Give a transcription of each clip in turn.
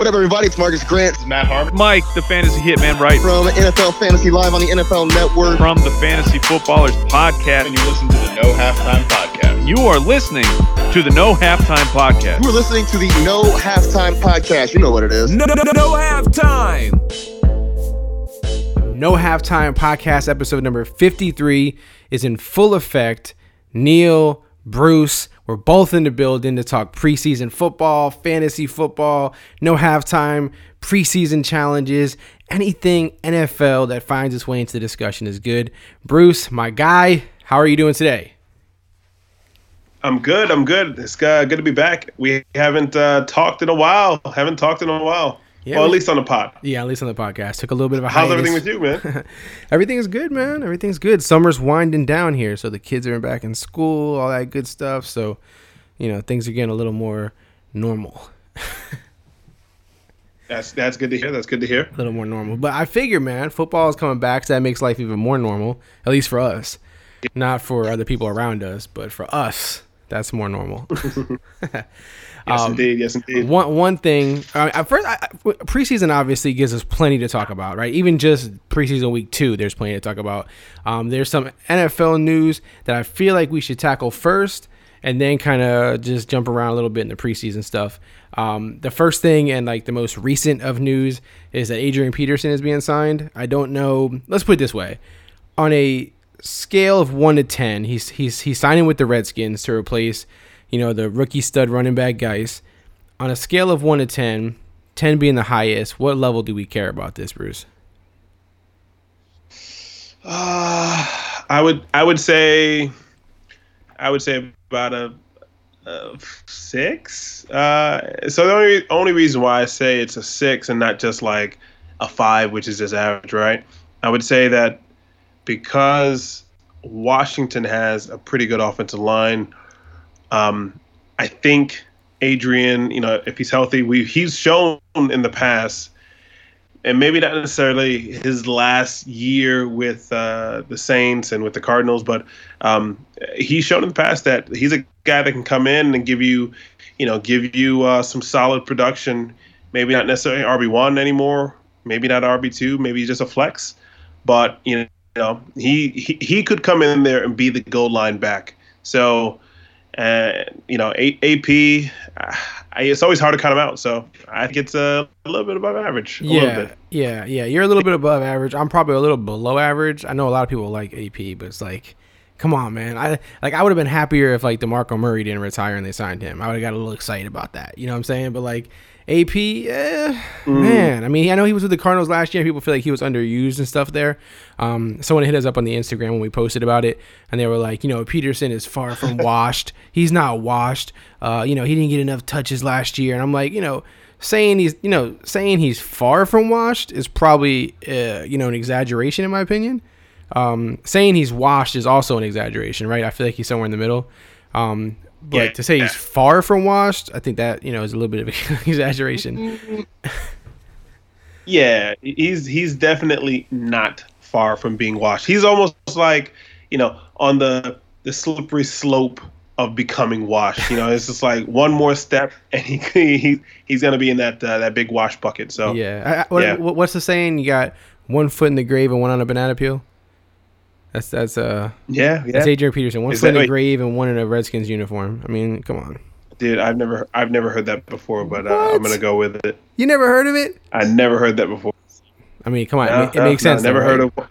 What up, everybody? It's Marcus Grant. This is Matt Harmon. Mike, the fantasy hitman, right from NFL Fantasy Live on the NFL Network. From the Fantasy Footballers Podcast. And you listen to the No Halftime Podcast. You are listening to the No Halftime Podcast. You are listening to the No Halftime Podcast. You know what it is. No, no, no, no halftime. No Halftime Podcast episode number 53 is in full effect. Neil, Bruce, we're both in the building to talk preseason football, fantasy football, no halftime, preseason challenges, anything NFL that finds its way into the discussion is good. Bruce, my guy, how are you doing today? I'm good. I'm good. It's uh, good to be back. We haven't uh, talked in a while. Haven't talked in a while. Yeah, well, at least on the pod. Yeah, at least on the podcast. Took a little bit of a How's hiatus. everything with you, man? Everything's good, man. Everything's good. Summer's winding down here, so the kids are back in school, all that good stuff. So, you know, things are getting a little more normal. that's that's good to hear. That's good to hear. A little more normal. But I figure, man, football is coming back, so that makes life even more normal. At least for us, not for other people around us, but for us, that's more normal. Yes, um, indeed. Yes, indeed. One one thing. Uh, at first, I, preseason obviously gives us plenty to talk about, right? Even just preseason week two, there's plenty to talk about. Um, there's some NFL news that I feel like we should tackle first, and then kind of just jump around a little bit in the preseason stuff. Um, the first thing and like the most recent of news is that Adrian Peterson is being signed. I don't know. Let's put it this way: on a scale of one to ten, he's he's he's signing with the Redskins to replace you know, the rookie stud running back guys. On a scale of 1 to 10, 10 being the highest, what level do we care about this, Bruce? Uh, I would I would say I would say about a, a six. Uh, so the only only reason why I say it's a six and not just like a five, which is just average, right? I would say that because Washington has a pretty good offensive line, um, I think Adrian, you know, if he's healthy, we he's shown in the past, and maybe not necessarily his last year with uh, the Saints and with the Cardinals, but um, he's shown in the past that he's a guy that can come in and give you, you know, give you uh, some solid production. Maybe not necessarily RB one anymore. Maybe not RB two. Maybe just a flex, but you know, he, he he could come in there and be the goal line back. So and you know, AP, it's always hard to cut him out. So I think it's a, a little bit above average. yeah, yeah, yeah. You're a little bit above average. I'm probably a little below average. I know a lot of people like AP, but it's like, come on, man. I like I would have been happier if like Demarco Murray didn't retire and they signed him. I would have got a little excited about that. You know what I'm saying? But like AP, eh, mm. man. I mean, I know he was with the Cardinals last year. People feel like he was underused and stuff there. Um, someone hit us up on the Instagram when we posted about it, and they were like, you know, Peterson is far from washed. He's not washed. Uh, you know, he didn't get enough touches last year, and I'm like, you know, saying he's, you know, saying he's far from washed is probably, uh, you know, an exaggeration in my opinion. Um, saying he's washed is also an exaggeration, right? I feel like he's somewhere in the middle. Um, but yeah, to say yeah. he's far from washed, I think that you know is a little bit of an exaggeration. yeah, he's he's definitely not far from being washed. He's almost like you know on the the slippery slope of becoming washed. You know, it's just like one more step, and he, he he's gonna be in that uh, that big wash bucket. So yeah, I, what, yeah. what's the saying? You got one foot in the grave and one on a banana peel. That's that's uh yeah, yeah. That's Adrian Peterson. One foot in the grave and one in a Redskins uniform. I mean, come on. Dude, I've never I've never heard that before, but uh, I'm gonna go with it. You never heard of it? I never heard that before. I mean, come on, no, it, no, makes sense. Never though, heard right? of.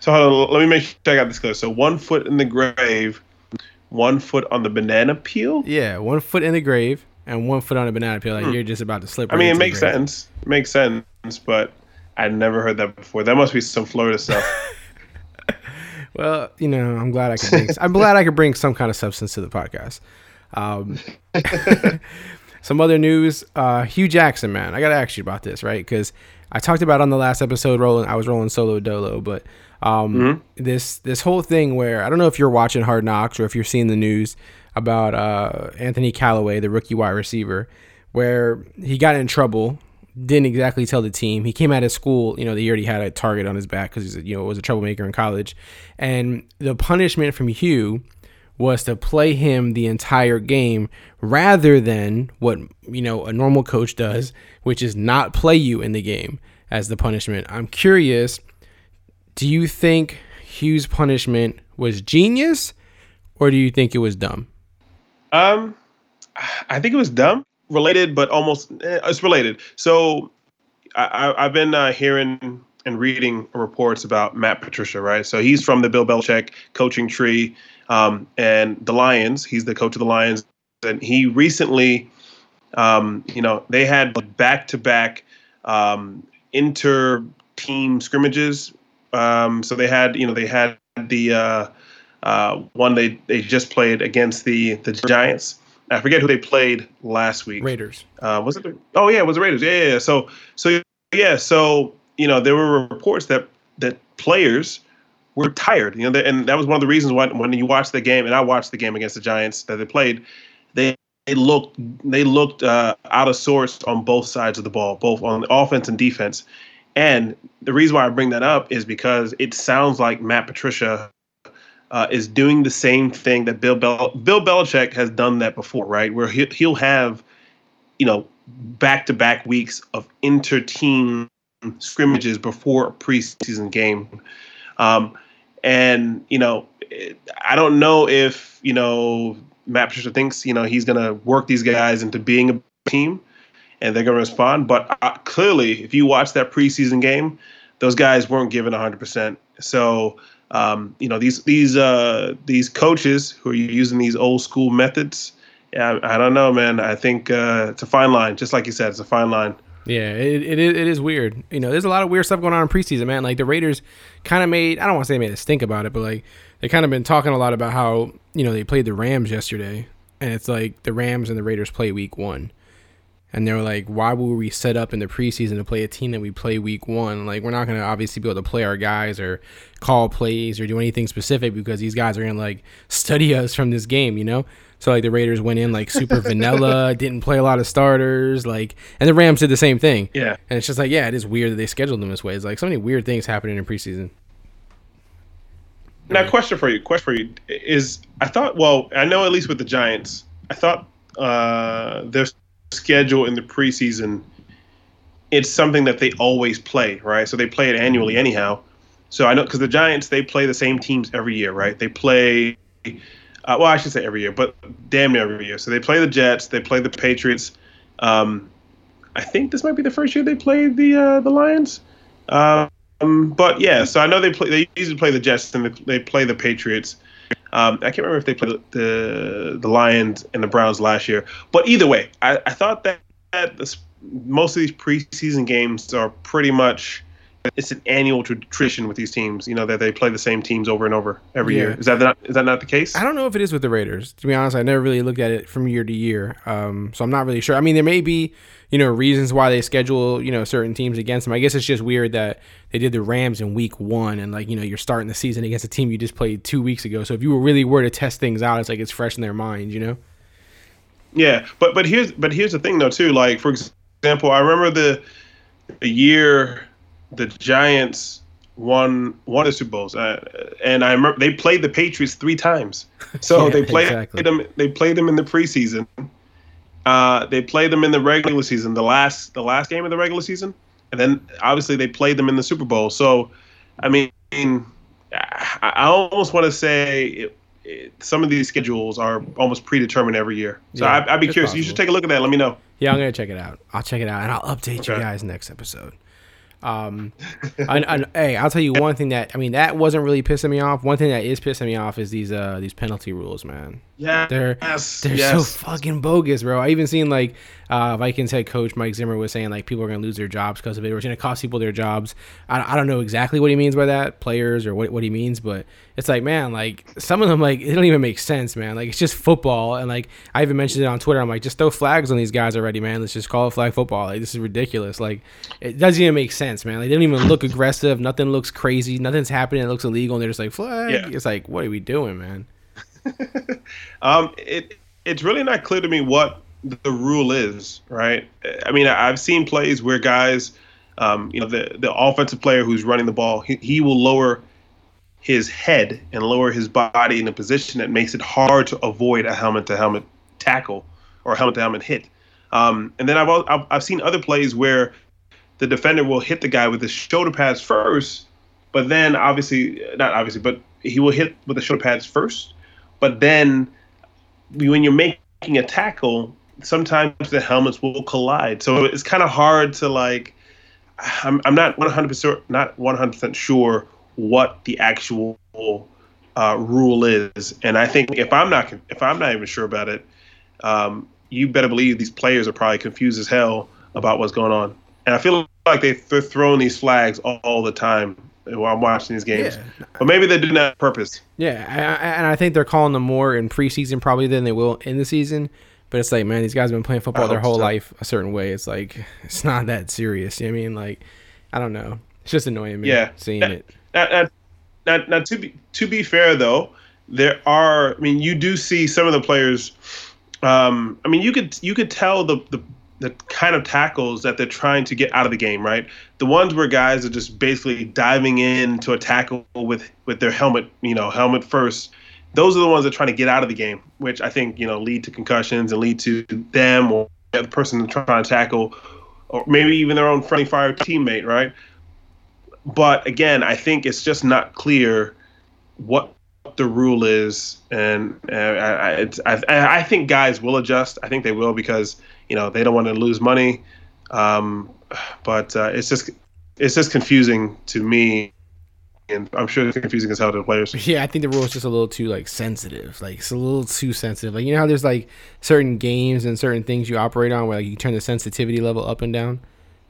So on, let me make sure I got this clear. So one foot in the grave, one foot on the banana peel. Yeah, one foot in the grave and one foot on a banana peel. Like hmm. you're just about to slip. I mean, it makes sense. It makes sense, but I never heard that before. That must be some Florida stuff. Well, you know, I'm glad I could. Bring, I'm glad I could bring some kind of substance to the podcast. Um, some other news. Uh, Hue Jackson, man, I gotta ask you about this, right? Because I talked about on the last episode. Rolling, I was rolling solo dolo, but um, mm-hmm. this this whole thing where I don't know if you're watching Hard Knocks or if you're seeing the news about uh, Antonio Callaway, the rookie wide receiver, where he got in trouble didn't exactly tell the team. He came out of school, you know, he already had a target on his back because he's, you know, was a troublemaker in college. And the punishment from Hue was to play him the entire game rather than what you know a normal coach does, which is not play you in the game as the punishment. I'm curious, do you think Hue's punishment was genius or do you think it was dumb? Um I think it was dumb, related but almost eh, it's related. So I, have been uh, hearing and reading reports about Matt Patricia, right? So he's from the Bill Belichick coaching tree um, and the Lions. He's the coach of the Lions, and he recently, um, you know, they had back-to-back um, inter-team scrimmages. Um, so they had, you know, they had the uh, uh, one they they just played against the the Giants. I forget who they played last week. Raiders. Uh, was it? The, oh yeah, it was the Raiders. Yeah, yeah, yeah. So so yeah, so you know there were reports that that players were tired. You know, and that was one of the reasons why when you watch the game, and I watched the game against the Giants that they played, they they looked they looked uh, out of sorts on both sides of the ball, both on offense and defense. And the reason why I bring that up is because it sounds like Matt Patricia uh, is doing the same thing that Bill Bel- Bill Belichick has done that before, right? Where he- he'll have, you know, back to back weeks of inter team scrimmages before a preseason game. Um, and, you know, I don't know if, you know, Matt Patricia thinks, you know, he's going to work these guys into being a team and they're going to respond. But uh, clearly, if you watch that preseason game, those guys weren't given 100%. So, um, you know, these these uh, these coaches who are using these old school methods, yeah, I, don't know, man. I think uh, it's a fine line. Just like you said, it's a fine line. Yeah, it, it, it is weird. You know, there's a lot of weird stuff going on in preseason, man. Like the Raiders kind of made, I don't want to say made us think about it, but like they kind of been talking a lot about how, you know, they played the Rams yesterday. And it's like the Rams and the Raiders play week one. And they were like, why would we set up in the preseason to play a team that we play week one? Like, we're not going to obviously be able to play our guys or call plays or do anything specific because these guys are going to like study us from this game, you know? So like the Raiders went in like super vanilla, didn't play a lot of starters, like, and the Rams did the same thing. Yeah, and it's just like, yeah, it is weird that they scheduled them this way. It's like so many weird things happening in preseason. Now, question for you, question for you is: I thought, well, I know at least with the Giants, I thought uh, their schedule in the preseason, it's something that they always play, right? So they play it annually anyhow. So I know because the Giants they play the same teams every year, right? They play uh, well, I should say every year, but damn near every year. So they play the Jets, they play the Patriots. Um, I think this might be the first year they played the uh, the Lions. Um, but yeah, so I know they play. They usually play the Jets and they, they play the Patriots. Um, I can't remember if they played the the Lions and the Browns last year. But either way, I, I thought that, that this, most of these preseason games are pretty much it's an annual tradition with these teams. You know that they play the same teams over and over every yeah. year. Is that not is that not the case? I don't know if it is with the Raiders. To be honest, I never really looked at it from year to year, um, so I'm not really sure. I mean, there may be you know reasons why they schedule you know certain teams against them. I guess it's just weird that they did the Rams in Week One, and like you know you're starting the season against a team you just played two weeks ago. So if you were really were to test things out, it's like it's fresh in their minds, you know. Yeah, but but here's but here's the thing though too. Like for example, I remember the the year the Giants won of the Super Bowls, uh, and I remember they played the Patriots three times. So yeah, they played exactly. them. They played them in the preseason. Uh, they played them in the regular season, the last the last game of the regular season, and then obviously they played them in the Super Bowl. So, I mean, I almost want to say it, it, some of these schedules are almost predetermined every year. So yeah, I, would be curious. Possible. You should take a look at that. Let me know. Yeah, I'm gonna check it out. I'll check it out, and I'll update okay. you guys next episode. Um, I, I, hey, I'll tell you one thing that I mean that wasn't really pissing me off. One thing that is pissing me off is these uh these penalty rules, man. Yeah, they're yes, they're yes. so fucking bogus, bro. I even seen like uh, Vikings head coach Mike Zimmer was saying like people are gonna lose their jobs because of it, or it's gonna cost people their jobs. I, I don't know exactly what he means by that, players or what what he means, but it's like man, like some of them like it don't even make sense, man. Like it's just football, and like I even mentioned it on Twitter. I'm like, just throw flags on these guys already, man. Let's just call it flag football. Like this is ridiculous. Like it doesn't even make sense, man. Like they don't even look aggressive. Nothing looks crazy. Nothing's happening. It looks illegal, and they're just like flag. Yeah. It's like what are we doing, man? um, it it's really not clear to me what the rule is, right? I mean, I've seen plays where guys, um, you know, the the offensive player who's running the ball, he, he will lower his head and lower his body in a position that makes it hard to avoid a helmet to helmet tackle or helmet to helmet hit. Um, and then I've, I've I've seen other plays where the defender will hit the guy with his shoulder pads first, but then obviously not obviously, but he will hit with the shoulder pads first. But then when you're making a tackle, sometimes the helmets will collide. So it's kind of hard to like. I'm I'm not 100 percent not 100 percent sure what the actual uh, rule is, and I think if I'm not if I'm not even sure about it, um, you better believe these players are probably confused as hell about what's going on. And I feel like they, they're throwing these flags all, all the time while I'm watching these games. Yeah. But maybe they're doing that on purpose. Yeah, I, I, and I think they're calling them more in preseason probably than they will in the season. But it's like, man, these guys have been playing football their whole so. life a certain way. It's like it's not that serious. You know what I mean? Like, I don't know. It's just annoying me Yeah. seeing That- it. Now, now, now, to be to be fair though, there are. I mean, you do see some of the players. Um, I mean, you could you could tell the, the the kind of tackles that they're trying to get out of the game, right? The ones where guys are just basically diving into a tackle with with their helmet, you know, helmet first. Those are the ones that are trying to get out of the game, which I think you know lead to concussions and lead to them or the person trying to tackle, or maybe even their own friendly fire teammate, right? But again, I think it's just not clear what the rule is, and uh, I, I, I think guys will adjust. I think they will because you know they don't want to lose money, um, but uh, it's just it's just confusing to me, and I'm sure it's confusing as hell to the players. Yeah, I think the rule is just a little too like sensitive. Like it's a little too sensitive. Like you know how there's like certain games and certain things you operate on where like you turn the sensitivity level up and down.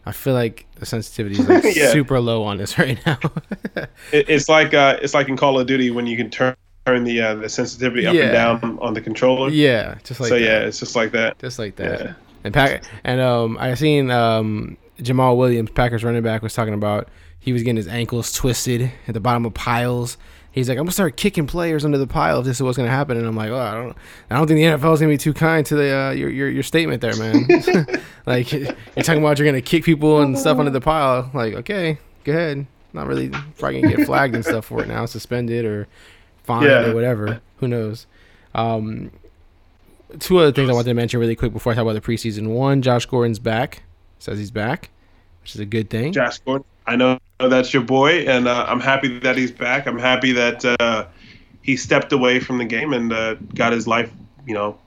I feel like the sensitivity is like Yeah. super low on this right now. It, it's like uh, it's like in Call of Duty when you can turn turn the uh, the sensitivity up Yeah. and down on the controller. yeah, just like so that. yeah, it's just like that. just like that. Yeah. And Pack and um, I seen um Jamaal Williams, Packers running back, was talking about he was getting his ankles twisted at the bottom of piles. He's like, I'm gonna start kicking players under the pile if this is what's gonna happen. And I'm like, oh, I don't, I don't think the NFL is gonna be too kind to the uh, your, your your statement there, man. like you're talking about you're gonna kick people and stuff under the pile. Like, okay, go ahead. Not really probably gonna get flagged and stuff for it now, suspended or fined Yeah. or whatever. Who knows? Um, two other things I wanted to mention really quick before I talk about the preseason. One, Josh Gordon's back. Says he's back, which is a good thing. Josh Gordon. I know that's your boy, and uh, I'm happy that he's back. I'm happy that uh, he stepped away from the game and uh, got his life, you know,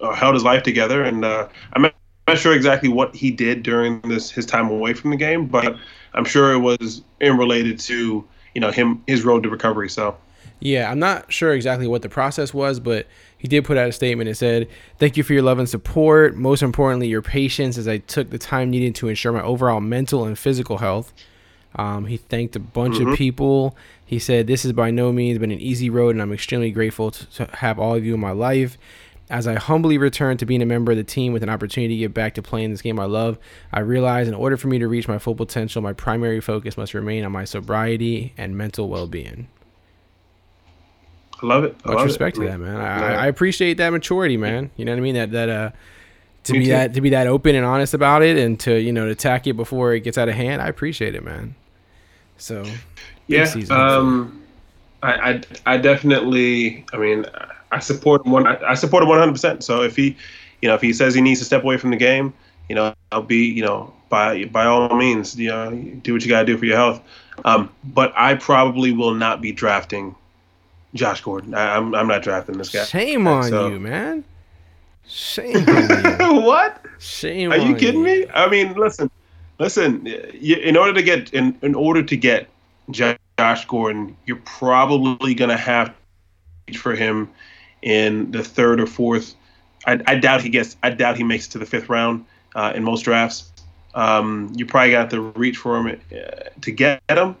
or held his life together. And uh, I'm not sure exactly what he did during this his time away from the game, but I'm sure it was in related to you know him his road to recovery. So Yeah, I'm not sure exactly what the process was, but he did put out a statement. and said, Thank you for your love and support. Most importantly, your patience as I took the time needed to ensure my overall mental and physical health. Um, he thanked a bunch of people. He said, This has by no means been an easy road, and I'm extremely grateful to, to have all of you in my life. As I humbly return to being a member of the team with an opportunity to get back to playing this game I love, I realize in order for me to reach my full potential, my primary focus must remain on my sobriety and mental well being. I love it. I Much love respect it. to that, man. I, I appreciate that maturity, man. You know what I mean? That that uh, to Me be too. that to be that open and honest about it, and to you know to attack it before it gets out of hand. I appreciate it, man. So yeah. Um, I, I I definitely. I mean, I support him one. I, I support him 100. percent So if he, you know, if he says he needs to step away from the game, you know, I'll be, you know, by by all means, you know, do what you gotta do for your health. Um, but I probably will not be drafting Josh Gordon. I, I'm I'm not drafting this guy. shame on So- you, man. Shame on you. what? Shame. Are you kidding me? I mean, listen, listen. In order to get in, in order to get Josh Gordon, you're probably gonna have to reach for him in the third or fourth. I, I doubt he gets. I doubt he makes it to the fifth round uh, in most drafts. Um, you probably got to reach for him uh, to get him,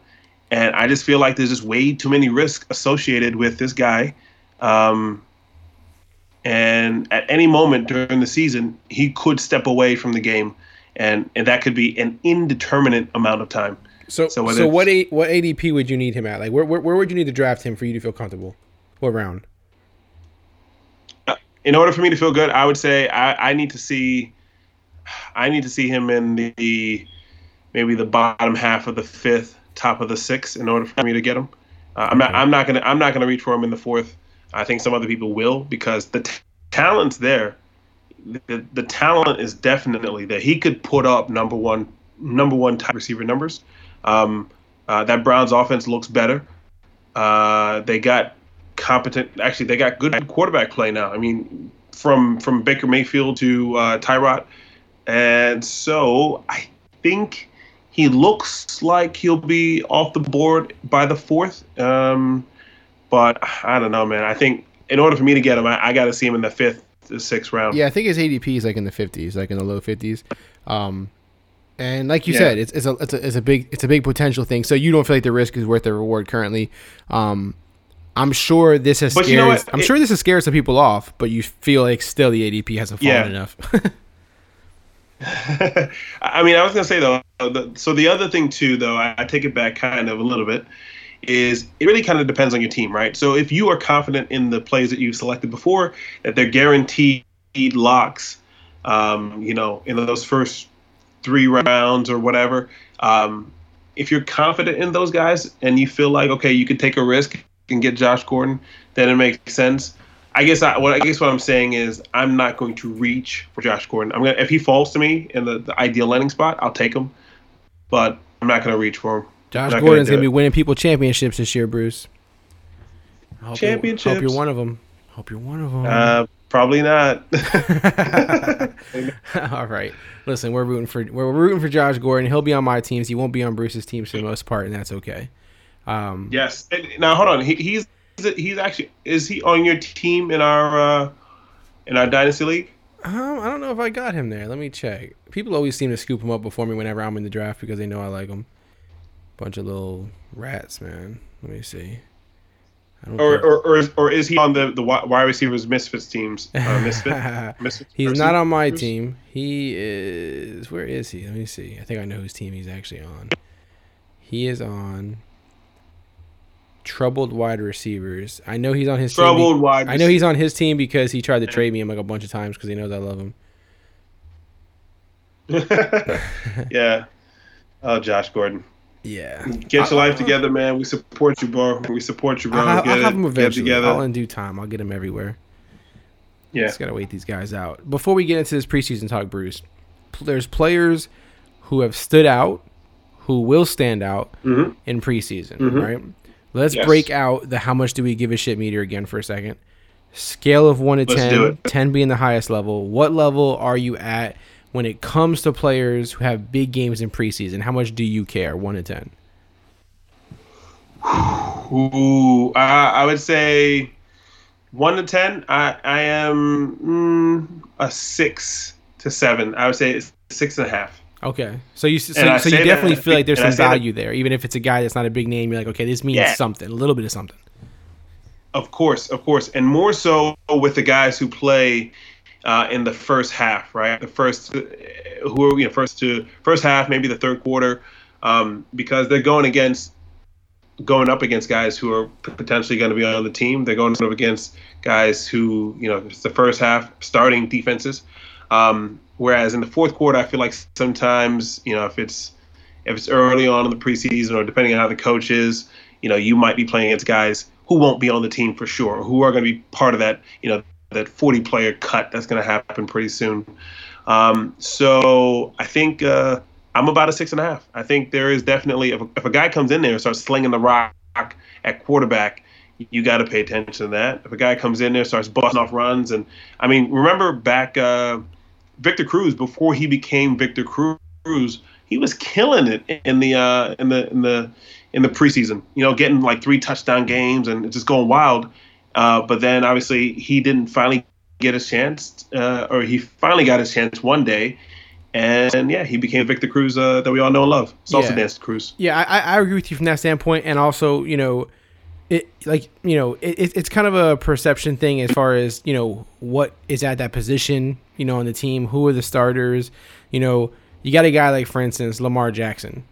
and I just feel like there's just way too many risks associated with this guy. Um, and at any moment during the season, he could step away from the game, and and that could be an indeterminate amount of time. So So so, what a, what ADP would you need him at? Like where, where where would you need to draft him for you to feel comfortable? What round? In order for me to feel good, I would say I, I need to see, I need to see him in the maybe the bottom half of the fifth, top of the sixth, in order for me to get him. Uh, I'm not. I'm not gonna. I'm not gonna reach for him in the fourth. I think some other people will because the t- talent's there. The, the talent is definitely there. He could put up number one number one type receiver numbers. Um, uh, that Browns offense looks better. Uh, they got competent. Actually, they got good quarterback play now. I mean, from from Baker Mayfield to uh, Tyrod, and so I think he looks like he'll be off the board by the fourth. Um, but I don't know, man. I think in order for me to get him, I, I got to see him in the fifth, sixth round. Yeah, I think his ADP is like in the fifties, like in the low fifties. Um, and like you Yeah. said, it's it's a, it's a it's a big it's a big potential thing. So you don't feel like the risk is worth the reward currently. Um, I'm sure this has But scared. you know what? I'm It- sure this has scared some people off, but you feel like still the ADP hasn't fallen Yeah. enough. I mean, I was gonna say though. The, so the other thing too, though, I, I take it back kind of a little bit. Is it really kind of depends on your team, right? So if you are confident in the plays that you've selected before, that they're guaranteed locks, um, you know, in those first three rounds or whatever. Um, if you're confident in those guys and you feel like okay, you could take a risk and get Josh Gordon, then it makes sense. I guess I, what I guess what I'm saying is I'm not going to reach for Josh Gordon. I'm gonna if he falls to me in the, the ideal landing spot, I'll take him, but I'm not gonna reach for him. Josh Not gonna Gordon's gonna be winning people championships this year, Bruce. I hope you're- hope you're one of them. Hope you're one of them. Uh, probably not. All right. Listen, we're rooting for we're rooting for Josh Gordon. He'll be on my teams. He won't be on Bruce's teams for the most part, and that's okay. Um, yes. Now hold on. He, he's he's actually is he on your team in our uh, in our dynasty league? um, I don't know if I got him there. Let me check. People always seem to scoop him up before me whenever I'm in the draft because they know I like him. Bunch of little rats, man. Let me see. Or or, or, is, or is he on the the wi- wide receivers misfits teams? Uh, misfit. misfits He's not on my team. He is. Where is he? Let me see. I think I know whose team he's actually on. He is on troubled wide receivers. I know he's on his team. Troubled be- wide. I know he's on his team because he tried to trade me him like a bunch of times because he knows I love him. yeah. Oh, Josh Gordon, Yeah. get your life together, man. We support you, bro. We support you, bro. I'll, have- get I'll have it- him get eventually. together. I'll in due time. I'll get them everywhere. yeah. Just gotta wait these guys out. Before we get into this preseason talk, Bruce, there's players who have stood out, who will stand out Mhm. in preseason, Mhm. right? Let's Yes. break out the how much do we give a shit meter again for a second. Scale of one to Let's 10, do it. 10 being the highest level. What level are you at when it comes to players who have big games in preseason? How much do you care? One to 10. Ooh, I, I would say one to ten. I I am mm, a six to seven. I would say it's six and a half. Okay, so you so, so you definitely that- feel like there's some say that- value there, even if it's a guy that's not a big name. You're like, okay, this means Yeah. something, a little bit of something. Of course, of course, and more so with the guys who play uh, in the first half, right? The first, uh, who are you know, first to first half, maybe the third quarter, um, because they're going against, going up against guys who are potentially going to be on the team. They're going up against guys who, you know, it's the first half starting defenses. Um, whereas in the fourth quarter, I feel like sometimes, you know, if it's if it's early on in the preseason or depending on how the coach is, you know, you might be playing against guys who won't be on the team for sure, who are going to be part of that, you know, that 40 player cut that's going to happen pretty soon. Um, so I think uh, I'm about a six and a half. I think there is definitely, if a, if a guy comes in there and starts slinging the rock at quarterback, you got to pay attention to that. If a guy comes in there starts busting off runs, and I mean, remember back uh, Victor Cruz before he became Victor Cruz, he was killing it in the uh, in the in the in the preseason. You know, getting like three touchdown games and just going wild. Uh, but then obviously he didn't finally get his chance, uh, or he finally got his chance one day. And yeah, he became Victor Cruz uh, that we all know and love. Salsa Yeah. dance Cruz. Yeah, I, I agree with you from that standpoint, and also, you know, it like you know, it, it- it's kind of a perception thing as far as you know what is at that position, you know, on the team, who are the starters, you know, you got a guy like, for instance, Lamar Jackson,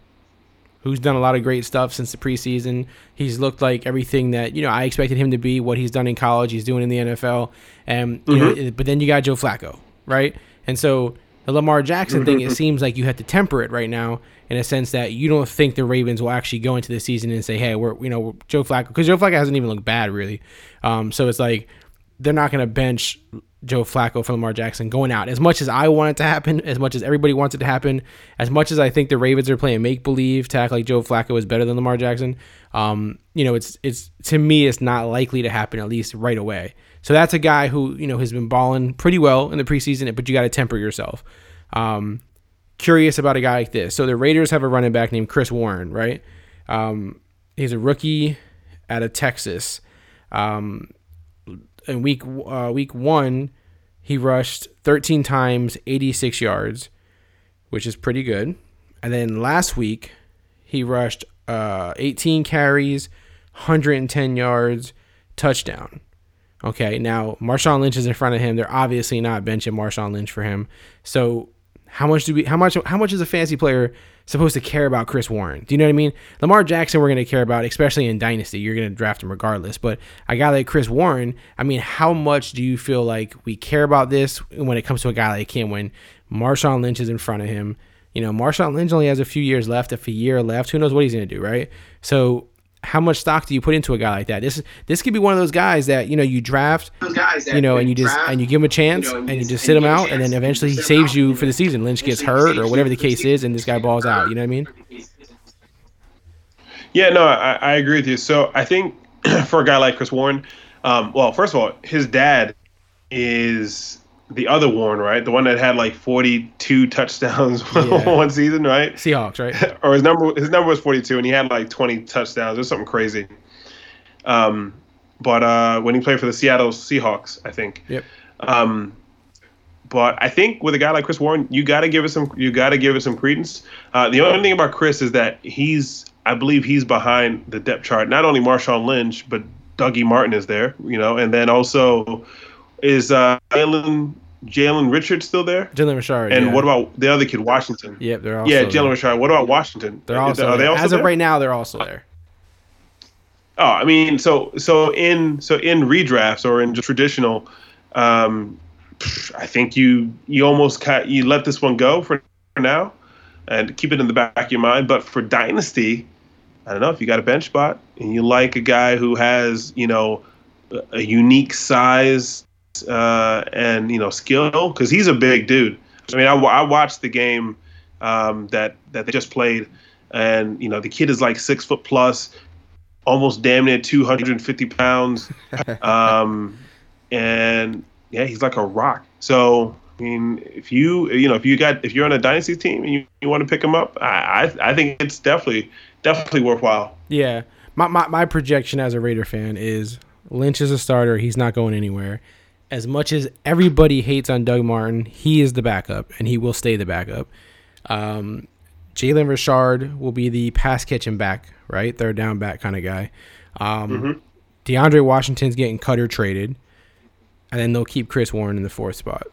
who's done a lot of great stuff since the preseason. He's looked like everything that you know I expected him to be. What he's done in college, he's doing in the NFL, and you know, but then you got Joe Flacco, right? And so The Lamar Jackson thing, it seems like you have to temper it right now in a sense that you don't think the Ravens will actually go into the season and say, "Hey, we're you know Joe Flacco," because Joe Flacco hasn't even looked bad really. Um, so it's like they're not going to bench Joe Flacco for Lamar Jackson going out. As much as I want it to happen, as much as everybody wants it to happen, as much as I think the Ravens are playing make believe to act like Joe Flacco is better than Lamar Jackson, um, you know, it's it's to me it's not likely to happen at least right away. So that's a guy who you know has been balling pretty well in the preseason, but you got to temper yourself. Um, curious about a guy like this. So the Raiders have a running back named Chris Warren, right? Um, he's a rookie out of Texas. Um, in week uh, week one, he rushed 13 times, 86 yards, which is pretty good. And then last week, he rushed uh, 18 carries, 110 yards, touchdown. Okay, now Marshawn Lynch is in front of him. They're obviously not benching Marshawn Lynch for him. So how much do we? How much? How much is a fantasy player supposed to care about Chris Warren? Do you know what I mean? Lamar Jackson, we're going to care about, especially in dynasty. You're going to draft him regardless. But a guy like Chris Warren, I mean, how much do you feel like we care about this when it comes to a guy like him? When Marshawn Lynch is in front of him, you know, Marshawn Lynch only has a few years left, if a year left. Who knows what he's going to do, right? So how much stock do you put into a guy like that? This this could be one of those guys that you know you draft, you know, and you just and you give him a chance you know, and, you just sit him out, and then eventually he saves you for the season. Lynch gets hurt or whatever the case is, and this guy balls out. You know what I mean? Yeah, no, I, I agree with you. So I think for a guy like Chris Warren, um, well, first of all, his dad is the other Warren, right? The one that had like 42 touchdowns yeah. one season, right? Seahawks, right? or his number his number was 42 and he had like 20 touchdowns or something crazy. Um but uh when he played for the Seattle Seahawks, I think. Yep. Um but I think with a guy like Chris Warren, you got to give it some you got to give it some credence. Uh, the only thing about Chris is that he's I believe he's behind the depth chart. Not only Marshawn Lynch, but Dougie Martin is there, you know, and then also is uh, Jalen Jalen Richard still there? Jalen Richard. And yeah. what about the other kid, Washington? Yep, they're also yeah, Jalen Richard. What about Washington? They're also, are they also as there? of right now. They're also there. Oh, I mean, so so in so in redrafts or in traditional, um, I think you you almost cut, you let this one go for now, and keep it in the back of your mind. But for dynasty, I don't know if you got a bench spot and you like a guy who has you know a unique size uh, and you know skill because he's a big dude. I mean, I, I watched the game um, that that they just played, and you know the kid is like six foot plus, almost damn near 250 pounds, um, and yeah, he's like a rock. So I mean, if you you know if you got if you're on a dynasty team and you, you want to pick him up, I, I I think it's definitely definitely worthwhile. Yeah, my, my my projection as a Raider fan is Lynch is a starter. He's not going anywhere as much as everybody hates on Doug Martin, he is the backup and he will stay the backup. Um, Jalen Richard will be the pass catching back, right? Third down back kind of guy. Um, mm-hmm. DeAndre Washington's getting cut or traded, and then they'll keep Chris Warren in the fourth spot.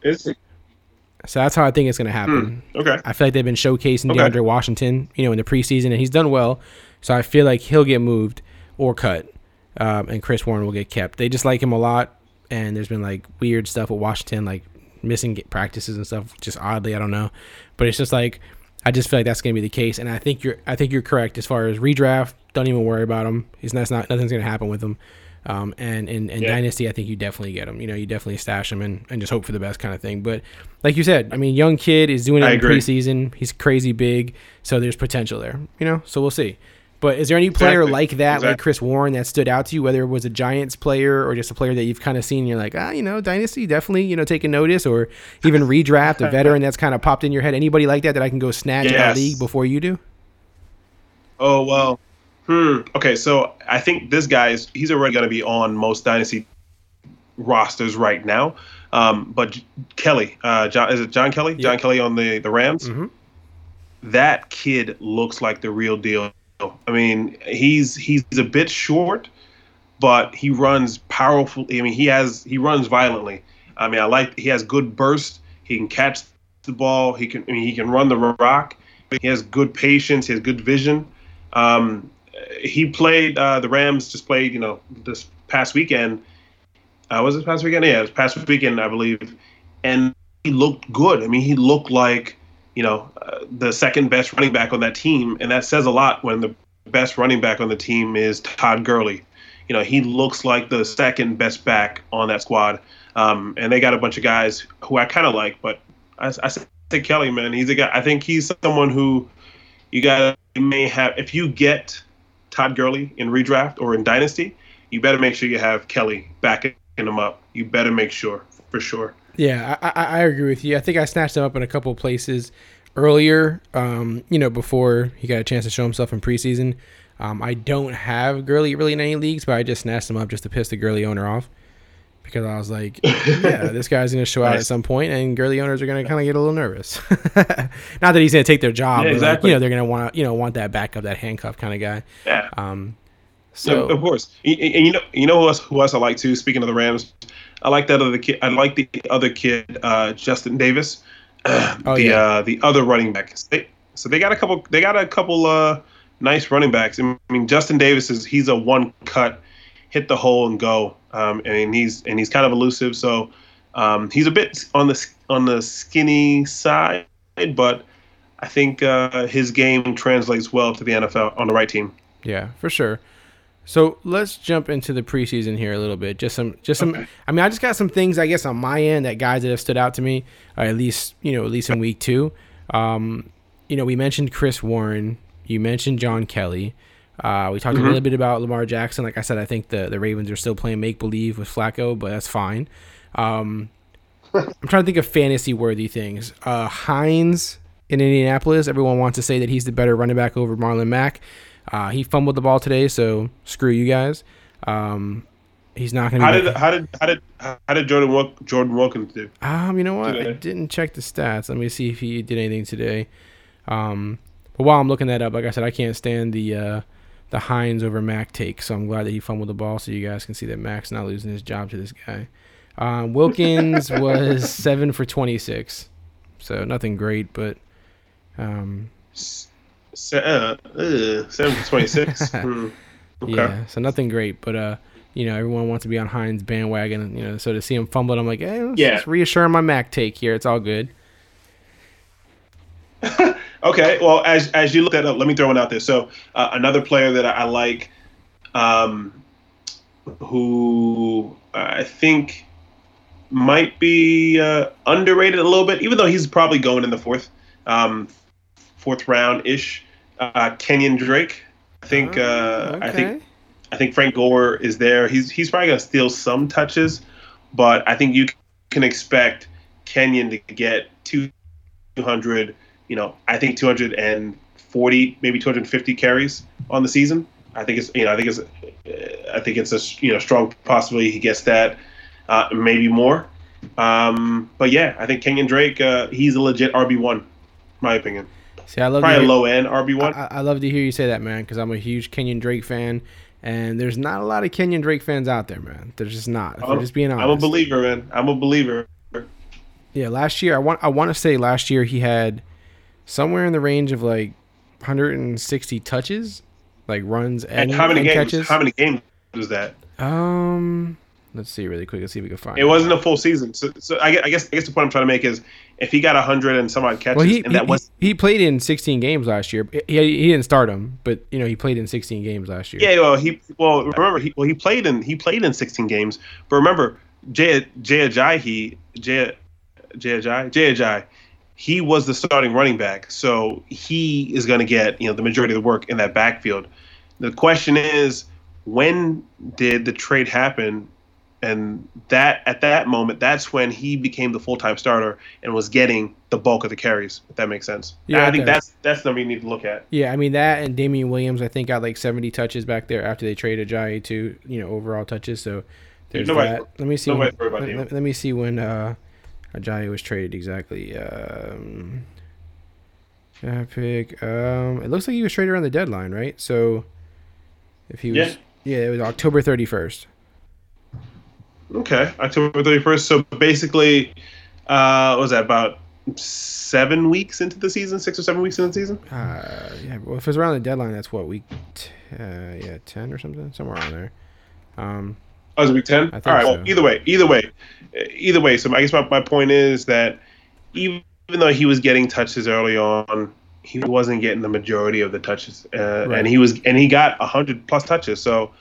So that's how I think it's going to happen. Mm, okay. I feel like they've been showcasing okay. DeAndre Washington, you know, in the preseason, and he's done well. So I feel like he'll get moved or cut, um, and Chris Warren will get kept. They just like him a lot and there's been like weird stuff with Washington, like missing practices and stuff. Just oddly, I don't know, but it's just like I just feel like that's gonna be the case, and I think you're I think you're correct as far as redraft. Don't even worry about him. He's not, not nothing's gonna happen with him. Um, and in, yeah. dynasty, I think you definitely get him. You know, you definitely stash him and, and just hope for the best kind of thing. But like you said, I mean, young kid is doing it I in agree. preseason. He's crazy big, so there's potential there. You know, so we'll see. But is there any player exactly. like that, exactly. like Chris Warren, that stood out to you, whether it was a Giants player or just a player that you've kind of seen and you're like, ah, you know, Dynasty, definitely, you know, taking notice, or even redraft, a veteran that's kind of popped in your head? Anybody like that that I can go snatch yes. in the league before you do? Oh, well, hmm. Okay, so I think this guy is, he's already going to be on most Dynasty rosters right now. Um, but Kelly, uh, John, is it John Kelly? Yep. John Kelly on the, the Rams? Mm-hmm. That kid looks like the real deal I mean, he's he's a bit short, but he runs powerfully. I mean, he has he runs violently. I mean, I like he has good burst. He can catch the ball. He can I mean, he can run the rock. He has good patience. He has good vision. Um, he played uh, the Rams. Just played you know this past weekend. Uh, was it past weekend? Yeah, it was past weekend, I believe. And he looked good. I mean, he looked like you know uh, the second best running back on that team, and that says a lot when the best running back on the team is Todd Gurley. You know, he looks like the second best back on that squad. Um, and they got a bunch of guys who I kind of like, but I, I say Kelly, man, he's a guy. I think he's someone who you got may have if you get Todd Gurley in redraft or in dynasty, you better make sure you have Kelly backing him up. You better make sure for sure. Yeah, I, I, agree with you. I think I snatched him up in a couple places earlier. Um, you know, before he got a chance to show himself in preseason. Um, I don't have Gurley really in any leagues, but I just snatched him up just to piss the Gurley owner off because I was like, yeah, this guy's going to show out at some point, and Gurley owners are going to kind of get a little nervous. Not that he's going to take their job, Yeah, but like, exactly. you know they're going to want to, you know, want that backup, that handcuff kind of guy. Yeah. Um, So so of course, and and you know, you know who else, who else I like too. Speaking of the Rams, I like that other kid. I like the other kid, uh, Justin Davis, Oh, the yeah. uh, the other running back. So they, so they got a couple. They got a couple uh, nice running backs. I mean, Justin Davis is he's a one cut, hit the hole and go. Um, and he's and he's kind of elusive. So um, he's a bit on the on the skinny side, but I think uh, his game translates well to the NFL on the right team. Yeah, for sure. So let's jump into the preseason here a little bit. Just some, just some. Okay. I mean, I just got some things, I guess, on my end that guys that have stood out to me, uh, at least you know, at least in week two. Um, you know, we mentioned Chris Warren. You mentioned John Kelly. Uh, we talked a little bit about Lamar Jackson. Like I said, I think the the Ravens are still playing make believe with Flacco, but that's fine. Um, I'm trying to think of fantasy worthy things. Uh, Hines in Indianapolis. Everyone wants to say that he's the better running back over Marlon Mack. Uh, he fumbled the ball today, so screw you guys. Um, he's not going to How be. did how did how did how did Jordan Wilk, Jordan Wilkins do? Um, you know what? I didn't check the stats. Let me see if he did anything today. Um, but while I'm looking that up, like I said, I can't stand the uh, the Hines over Mack take. So I'm glad that he fumbled the ball, so you guys can see that Mack's not losing his job to this guy. Um, Wilkins was seven for 26, so nothing great, but um, uh, uh, seven for twenty six. Hmm. Okay. yeah, so nothing great. But uh, you know, everyone wants to be on Hines bandwagon. You know, so to see him fumble, it, I'm like, eh, let's Yeah. just reassuring my Mack take here. It's all good. Okay. Well, as as you look that up, let me throw one out there. So uh, another player that I, I like, um, who I think might be uh, underrated a little bit, even though he's probably going in the fourth, um, fourth round ish. Uh, Kenyan Drake. I think. Uh, I think. I think Frank Gore is there. He's he's probably gonna steal some touches, but I think you can expect Kenyan to get two hundred. You know, I think two hundred and forty, maybe two hundred and fifty carries on the season. I think it's you know I think it's I think it's a you know strong possibility he gets that, uh, maybe more. Um, but yeah, I think Kenyan Drake uh, he's a legit RB one, my opinion. See, I love Probably a hear- low end RB one. I, I love to hear you say that, man, because I'm a huge Kenyan Drake fan, and there's not a lot of Kenyan Drake fans out there, man. There's just not. I'm- just being honest. I'm a believer, man. I'm a believer. Yeah, last year I want I want to say last year he had somewhere in the range of like 160 touches, like runs and, And how many and games? catches. How many games was that? Um, let's see really quick. Let's see if we can find. It wasn't a full season. So, so I, I guess I guess the point I'm trying to make is if he got hundred and some odd catches, Well, he and that he, was he played in 16 games last year. He, he didn't start him, but you know he played in 16 games last year. yeah. Well, he well remember he well he played in he played in 16 games, but remember Jay Jay Ajayi he Jay Jay Ajayi Jay Ajayi he was the starting running back, so he is going to get you know the majority of the work in that backfield. The question is, when did the trade happen? And that at that moment, that's when he became the full time starter and was getting the bulk of the carries. If that makes sense. Yeah, I think that's that's the number you need to look at. Yeah, I mean that and Damien Williams, I think got like 70 touches back there after they traded Ajayi to you know overall touches. So there's Nobody- that. Let me see. When, about let, let- me see when uh, Ajayi was traded exactly. Um, pick. Um, it looks like he was traded around the deadline, right? So if he was, Yeah. yeah, it was October 31st. Okay, October thirty first. So basically, uh, what was that about seven weeks into the season? Six or seven weeks into the season? Uh, yeah. Well, if it's around the deadline, that's what week. T- uh, yeah, 10 or something, somewhere around there. Um, Oh, was it week ten? All right. so. Well, either way, either way, either way. So I guess my, my point is that even though he was getting touches early on, he wasn't getting the majority of the touches, uh, Right. and he was and he got hundred plus touches. So,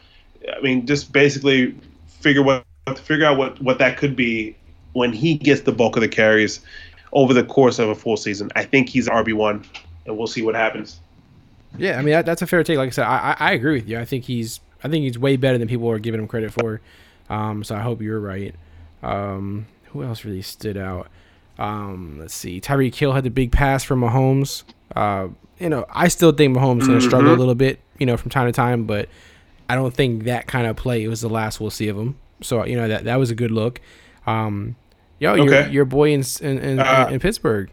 I mean, just basically figure what figure out what what that could be when he gets the bulk of the carries over the course of a full season. I think he's RB one, and we'll see what happens. Yeah, I mean that, that's a fair take. Like I said, I, I I agree with you. I think he's I think he's way better than people are giving him credit for. Um, so I hope you're right. Um, who else really stood out? Um, let's see. Tyreek Hill had the big pass from Mahomes. Uh, you know, I still think Mahomes is gonna struggle a Mhm. little bit, you know, from time to time, but I don't think that kind of play was the last we'll see of him. So you know that that was a good look. Um, yo, your Okay. your boy in in, in, Uh, in Pittsburgh.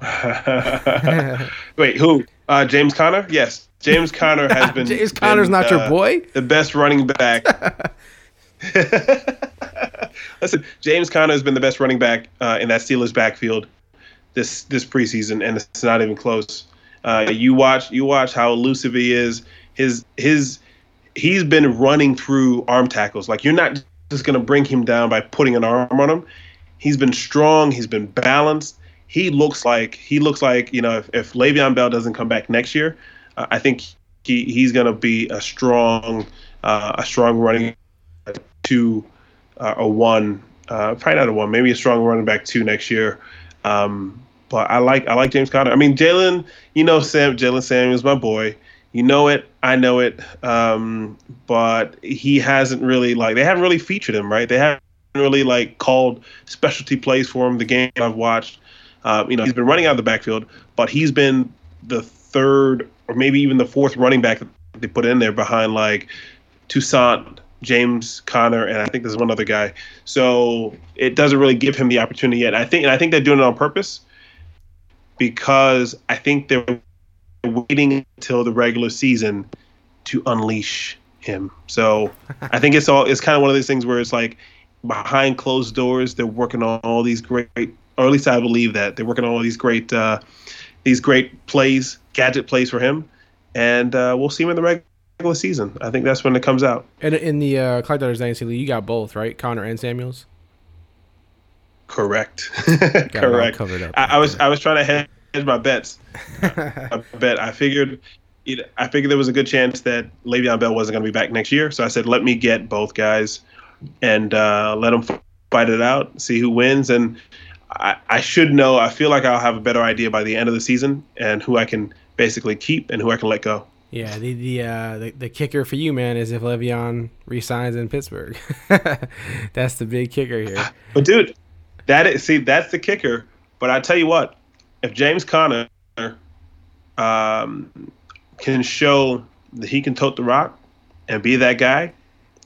Wait, who? Uh, James Conner? Yes, James Conner has been. James Conner's been, not your uh, boy. the best running back. Listen, James Conner has been the best running back uh, in that Steelers backfield this this preseason, and it's not even close. Uh, you watch you watch how elusive he is. His his he's been running through arm tackles. Like you're not just gonna bring him down by putting an arm on him. He's been strong. He's been balanced. He looks like he looks like you know if, if Le'Veon Bell doesn't come back next year, uh, I think he, he's gonna be a strong uh, a strong running two, uh, a one, uh, probably not a one, maybe a strong running back two next year. Um, but I like I like James Conner. I mean Jalen, you know Sam Jalen Samuels, my boy. You know it, I know it. Um, but he hasn't really like they haven't really featured him, right? They haven't really like called specialty plays for him. The game I've watched, uh, you know, he's been running out of the backfield, but he's been the third or maybe even the fourth running back that they put in there behind like Toussaint, James Conner, and I think there's one other guy. So it doesn't really give him the opportunity yet. I think, and I think they're doing it on purpose because I think they're waiting until the regular season to unleash him. So I think it's all it's kind of one of those things where it's like behind closed doors they're working on all these great, or at least I believe that they're working on all these great, uh, these great plays, gadget plays for him, and uh, we'll see him in the regular season. I think that's when it comes out. And in the uh, Clyde Dodgers Dynasty League, you got both, right? Conner and Samuels. Correct. Got it all Correct. covered up. I, I was I was trying to hedge my bets. I bet I figured it, I figured there was a good chance that Le'Veon Bell wasn't going to be back next year. So I said, let me get both guys and uh, let them fight it out, see who wins. And I, I should know. I feel like I'll have a better idea by the end of the season and who I can basically keep and who I can let go. Yeah, the the, uh, the the kicker for you, man, is if Le'Veon resigns in Pittsburgh. That's the big kicker here. But dude, that is see that's the kicker. But I tell you what, if James Conner um, can show that he can tote the rock and be that guy,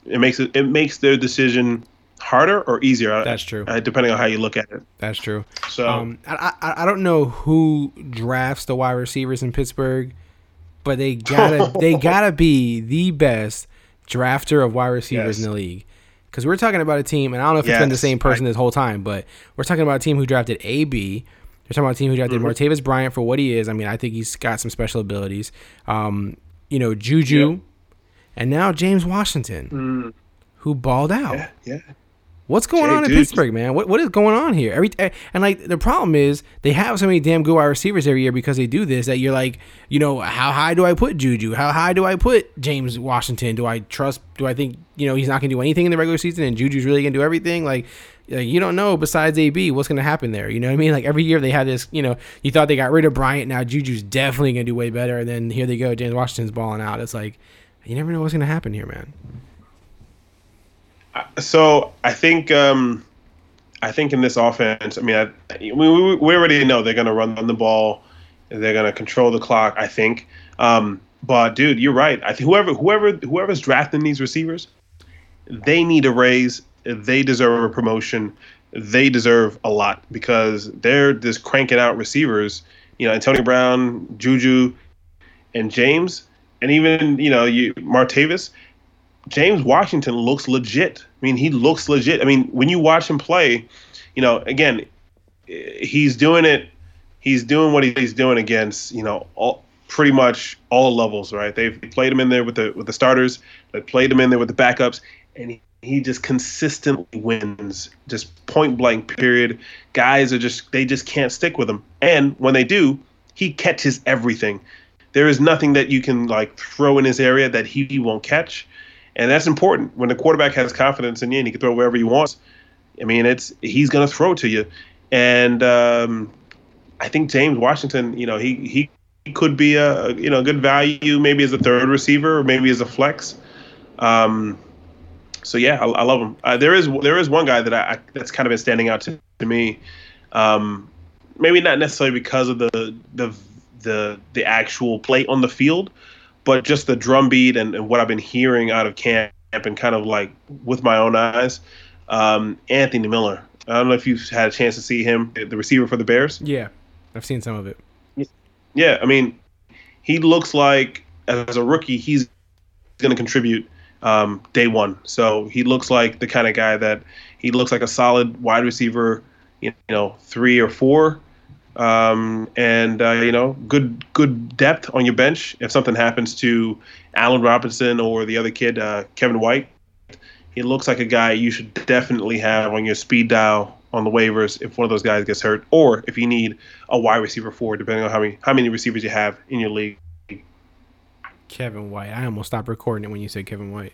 it makes it it makes their decision harder or easier. uh, That's true. uh, depending on how you look at it. That's true. So Um, I, I I don't know who drafts the wide receivers in Pittsburgh, but they gotta they gotta be the best drafter of wide receivers Yes. in the league. Because we're talking about a team, and I don't know if it's been the same person I- this whole time, but we're talking about a team who drafted AB. We're talking about a team who drafted Mm-hmm. Martavis Bryant for what he is. I mean, I think he's got some special abilities. Um, you know, Juju, Yep. and now James Washington, Mm, who balled out. yeah, yeah. What's going on in dude. Pittsburgh, man? What what is going on here? Every eh, and like the problem is they have so many damn good wide receivers every year because they do this that you're like, you know, how high do I put Juju? How high do I put James Washington? Do I trust? Do I think you know he's not gonna do anything in the regular season and Juju's really gonna do everything? Like, like, you don't know besides AB what's gonna happen there. You know what I mean? Like every year they have this. You know, you thought they got rid of Bryant, now Juju's definitely gonna do way better, and then here they go, James Washington's balling out. It's like you never know what's gonna happen here, man. So I think um, I think in this offense, I mean, I, we, we already know they're going to run on the ball, they're going to control the clock. I think, um, but dude, you're right. I think whoever whoever whoever's drafting these receivers, they need a raise. They deserve a promotion. They deserve a lot because they're just cranking out receivers. You know, Antonio Brown, Juju, and James, and even you know you Martavis. James Washington looks legit. I mean, he looks legit. I mean, when you watch him play, you know, again, he's doing it. He's doing what he's doing against, you know, all pretty much all levels, right? They've played him in there with the with the starters. They played him in there with the backups, and he, he just consistently wins, just point blank. Period. Guys are just they just can't stick with him, and when they do, he catches everything. There is nothing that you can like throw in his area that he, he won't catch, and that's important. When the quarterback has confidence in you and he can throw wherever he wants, I mean, it's he's gonna throw to you, and um, I think James Washington, you know, he he could be a you know good value maybe as a third receiver or maybe as a flex. Um, so yeah, I, I love him. Uh, there is there is one guy that I, I that's kind of been standing out to, to me. Um, maybe not necessarily because of the the the the actual play on the field, but just the drumbeat and, and what I've been hearing out of camp and kind of like with my own eyes. Um, Anthony Miller. I don't know if you've had a chance to see him, the receiver for the Bears. Yeah, I've seen some of it. Yeah, I mean, he looks like as a rookie, he's going to contribute um, day one. So he looks like the kind of guy that he looks like a solid wide receiver, you know, three or four, um, and uh, you know, good good depth on your bench. If something happens to Allen Robinson or the other kid, uh, Kevin White, he looks like a guy you should definitely have on your speed dial on the waivers if one of those guys gets hurt, or if you need a wide receiver for, depending on how many how many receivers you have in your league. Kevin White. I almost stopped recording it when you said Kevin White.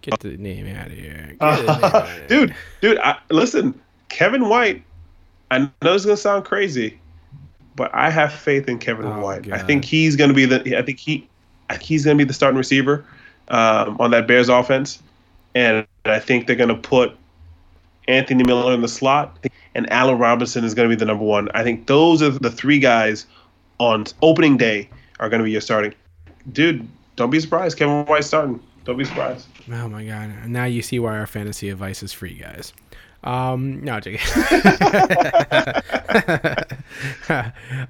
Get the name out of here, uh, dude. Dude, I, listen, Kevin White. I know it's gonna sound crazy, but I have faith in Kevin oh, White. God. I think he's gonna be the. I think he. I think he's gonna be the starting receiver um, on that Bears offense, and I think they're gonna put Anthony Miller in the slot, and Allen Robinson is going to be the number one. I think those are the three guys on opening day are going to be your starting. Dude, don't be surprised. Kevin White starting. Don't be surprised. Oh my god! Now you see why our fantasy advice is free, guys. Um, no,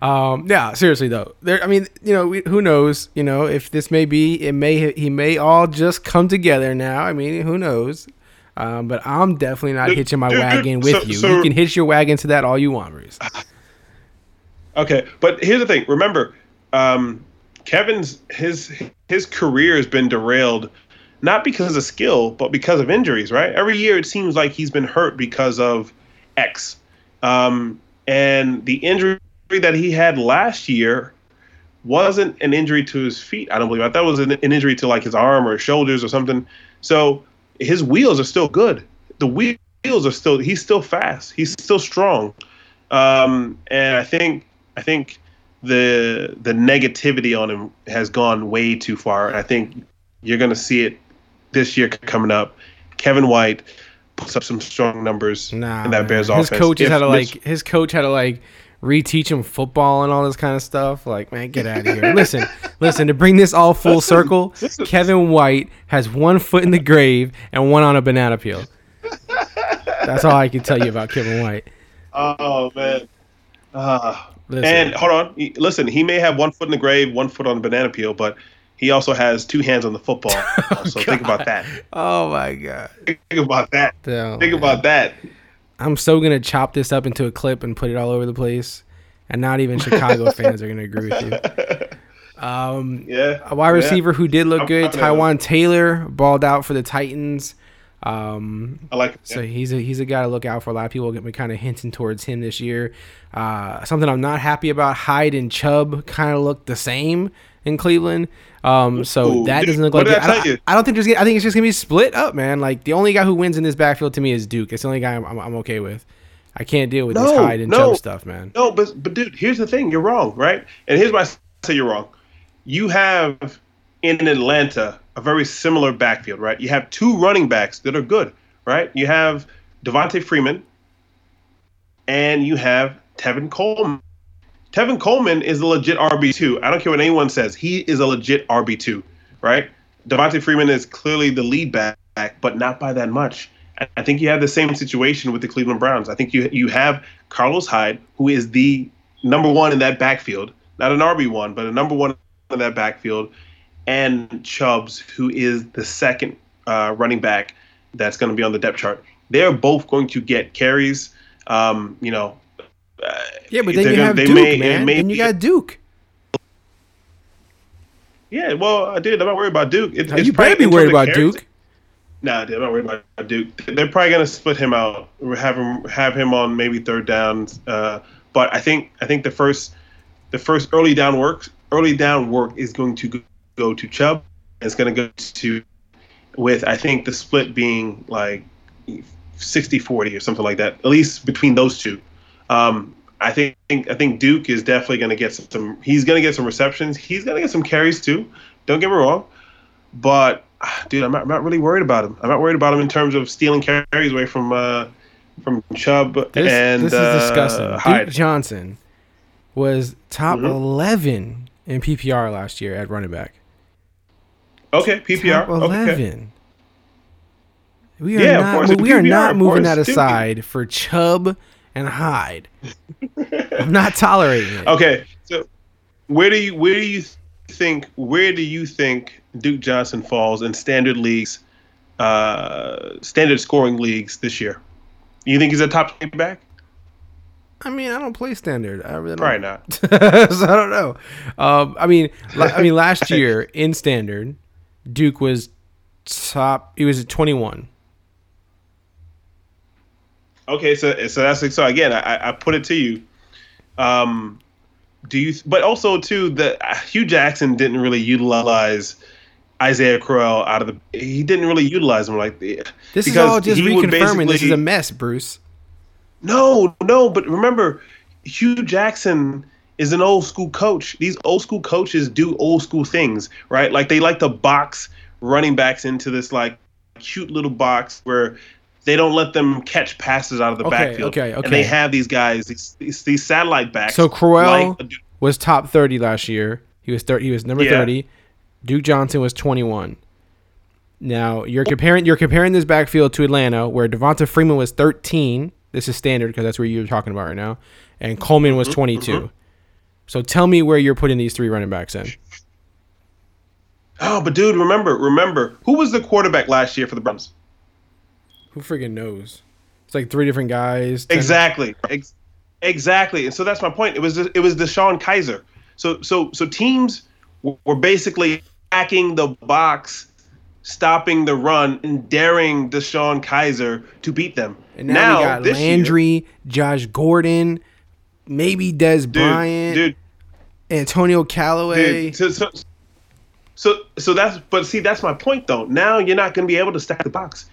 um, yeah, seriously though, there. I mean, you know, we, who knows? You know, if this may be, it may he may all just come together now. I mean, who knows? Um, but I'm definitely not hitching my wagon with so, you. So, you can hitch your wagon to that all you want, Bruce. Okay, but here's the thing. Remember, um, Kevin's his his career has been derailed not because of skill, but because of injuries. Right? Every year it seems like he's been hurt because of X. Um, and the injury that he had last year wasn't an injury to his feet. I don't believe. Thought it was an, an injury to like his arm or his shoulders or something. So his wheels are still good. The wheels are still he's still fast. He's still strong. Um, and I think I think the the negativity on him has gone way too far. I think you're going to see it this year coming up. Kevin White puts up some strong numbers nah, in that. Bears his offense. His coach had to like his coach had to like reteach him football and all this kind of stuff. Like, man, get out of here. listen, listen, to bring this all full circle, Kevin White has one foot in the grave and one on a banana peel. That's all I can tell you about Kevin White. Oh man. Uh, and hold on, listen. He may have one foot in the grave, one foot on the banana peel, but he also has two hands on the football. oh, so god. think about that. Oh my god. Think about that. Oh, think man. about that. I'm so gonna chop this up into a clip and put it all over the place, and not even Chicago fans are gonna agree with you. Um, yeah, a wide receiver yeah. who did look good, Taywan Taylor, balled out for the Titans. Um, I like. Yeah. So he's a he's a guy to look out for. A lot of people get me kind of hinting towards him this year. Uh, something I'm not happy about. Hyde and Chubb kind of look the same in Cleveland. Um, so Ooh, that doesn't look like. I, I, don't, I, don't, think there's. I think it's just gonna be split up, man. Like the only guy who wins in this backfield to me is Duke. It's the only guy I'm, I'm, I'm okay with. I can't deal with no, this Hyde and no, stuff, man. No, but but dude, here's the thing. You're wrong, right? And here's why I say you're wrong. You have in Atlanta a very similar backfield, right? You have two running backs that are good, right? You have Devonta Freeman and you have Tevin Coleman. Tevin Coleman is a legit RB2. I don't care what anyone says. He is a legit RB2, right? Devonta Freeman is clearly the lead back, but not by that much. I think you have the same situation with the Cleveland Browns. I think you you have Carlos Hyde, who is the number one in that backfield, not an RB one, but a number one in that backfield, and Chubbs, who is the second uh, running back that's going to be on the depth chart. They're both going to get carries. Um, you know, uh, yeah, but then you have Duke, may, man. May then you got Duke. Yeah, well, I did. I'm not worried about Duke. It, you better be worried about Duke. Nah, dude, I'm not worried about Duke. They're probably gonna split him out, have him have him on maybe third downs. Uh, but I think I think the first the first early down work early down work is going to go, go to Chubb. It's going to go to with I think the split being like 60-40 or something like that. At least between those two. Um, I think I think Duke is definitely going to get some. He's going to get some receptions. He's going to get some carries too. Don't get me wrong, but dude, I'm not, I'm not really worried about him. I'm not worried about him in terms of stealing carries away from uh, from Chubb This, and this is uh, disgusting. Hyde. Duke Johnson was top Mhm. 11 in PPR last year at running back. Okay, PPR. Top Okay. 11. We are Yeah, of not, course, we are not moving that Duke. aside for Chubb and Hyde. I'm not tolerating it. Okay, so where do you where do you think where do you think Duke Johnson falls in standard leagues, uh, standard scoring leagues this year? You think he's a top twenty back? I mean, I don't play standard. I really. Probably not. so I don't know. Um, I mean, I mean, last year in standard, Duke was top. He was at 21. Okay, so so that's so again, I, I put it to you. Um, do you? But also too, that Hue Jackson didn't really utilize Isaiah Crowell out of the. He didn't really utilize him like the. This is all just reconfirming this is a mess, Bruce. No, no, but remember, Hue Jackson is an old school coach. These old school coaches do old school things, right? Like they like to box running backs into this like cute little box where they don't let them catch passes out of the Okay, backfield. okay, And okay. they have these guys, these these, these satellite backs. So Crowell like was top 30 last year. He was 30. He was number Yeah. 30. Duke Johnson was 21. Now you're comparing you're comparing this backfield to Atlanta, where Devonta Freeman was 13. This is standard because that's where you're talking about right now, and Coleman Mm-hmm, was 22. So tell me where you're putting these three running backs in. oh, but dude, remember, remember, who was the quarterback last year for the Browns? Who friggin' knows? It's like three different guys. Exactly. Ex- exactly. And so that's my point. It was it was DeShone Kizer. So so so teams were basically hacking the box, stopping the run, and daring DeShone Kizer to beat them. And now, we got this year- Landry, Josh Gordon, maybe Dez dude, Bryant, dude, Antonio Callaway. dude. So, so so so that's but see that's my point though. Now you're not going to be able to stack the box.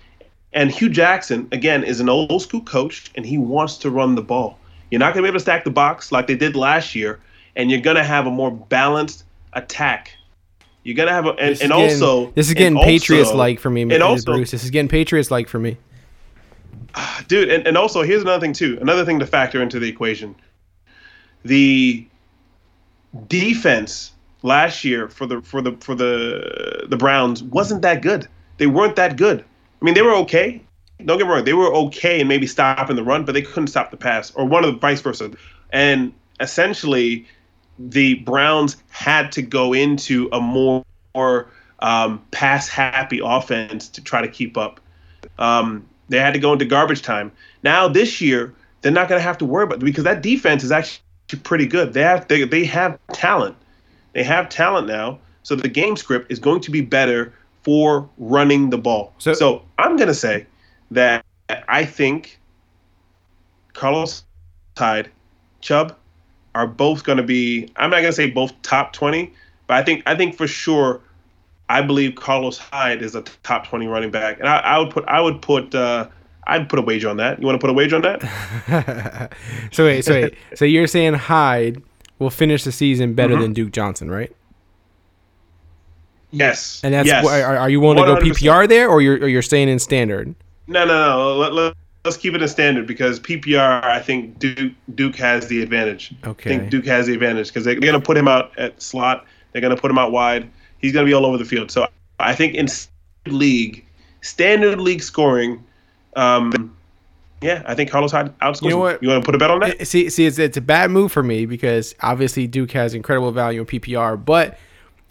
And Hue Jackson again is an old school coach, and he wants to run the ball. You're not going to be able to stack the box like they did last year, and you're going to have a more balanced attack. You're going to have a and, and getting- also this is getting Patriots like for me, and Bruce. This is getting Patriots like for me. Ah, dude and, and also here's another thing too another thing to factor into the equation the defense last year for the for the for the the browns wasn't that good they weren't that good i mean they were okay don't get me wrong they were okay and maybe stopping the run but they couldn't stop the pass or one of the vice versa and essentially the browns had to go into a more, more um, pass happy offense to try to keep up um, they had to go into garbage time. Now this year, they're not going to have to worry about because that defense is actually pretty good. They have they, they have talent. They have talent now, so the game script is going to be better for running the ball. So- So, I'm going to say that I think Carlos Hyde, Chubb are both going to be. I'm not going to say both top 20, but I think I think for sure I believe Carlos Hyde is a top 20 running back, and I, I would put I would put uh, I'd put a wager on that. You want to put a wager on that? so wait, so wait, so you're saying Hyde will finish the season better Mhm. than Duke Johnson, right? Yes. And that's yes. why are, are you willing to go PPR there, or you're or you're staying in standard? No, no, no. Let, let, us keep it in standard because PPR. I think Duke Duke has the advantage. Okay. I think Duke has the advantage because they're going to put him out at slot. They're going to put him out wide. He's going to be all over the field. So I think in standard league, standard league scoring, um, yeah, I think Carlos Hyde outscores. You know what? You want to put a bet on that? Eh, See, see, it's, it's a bad move for me because obviously Duke has incredible value in PPR, but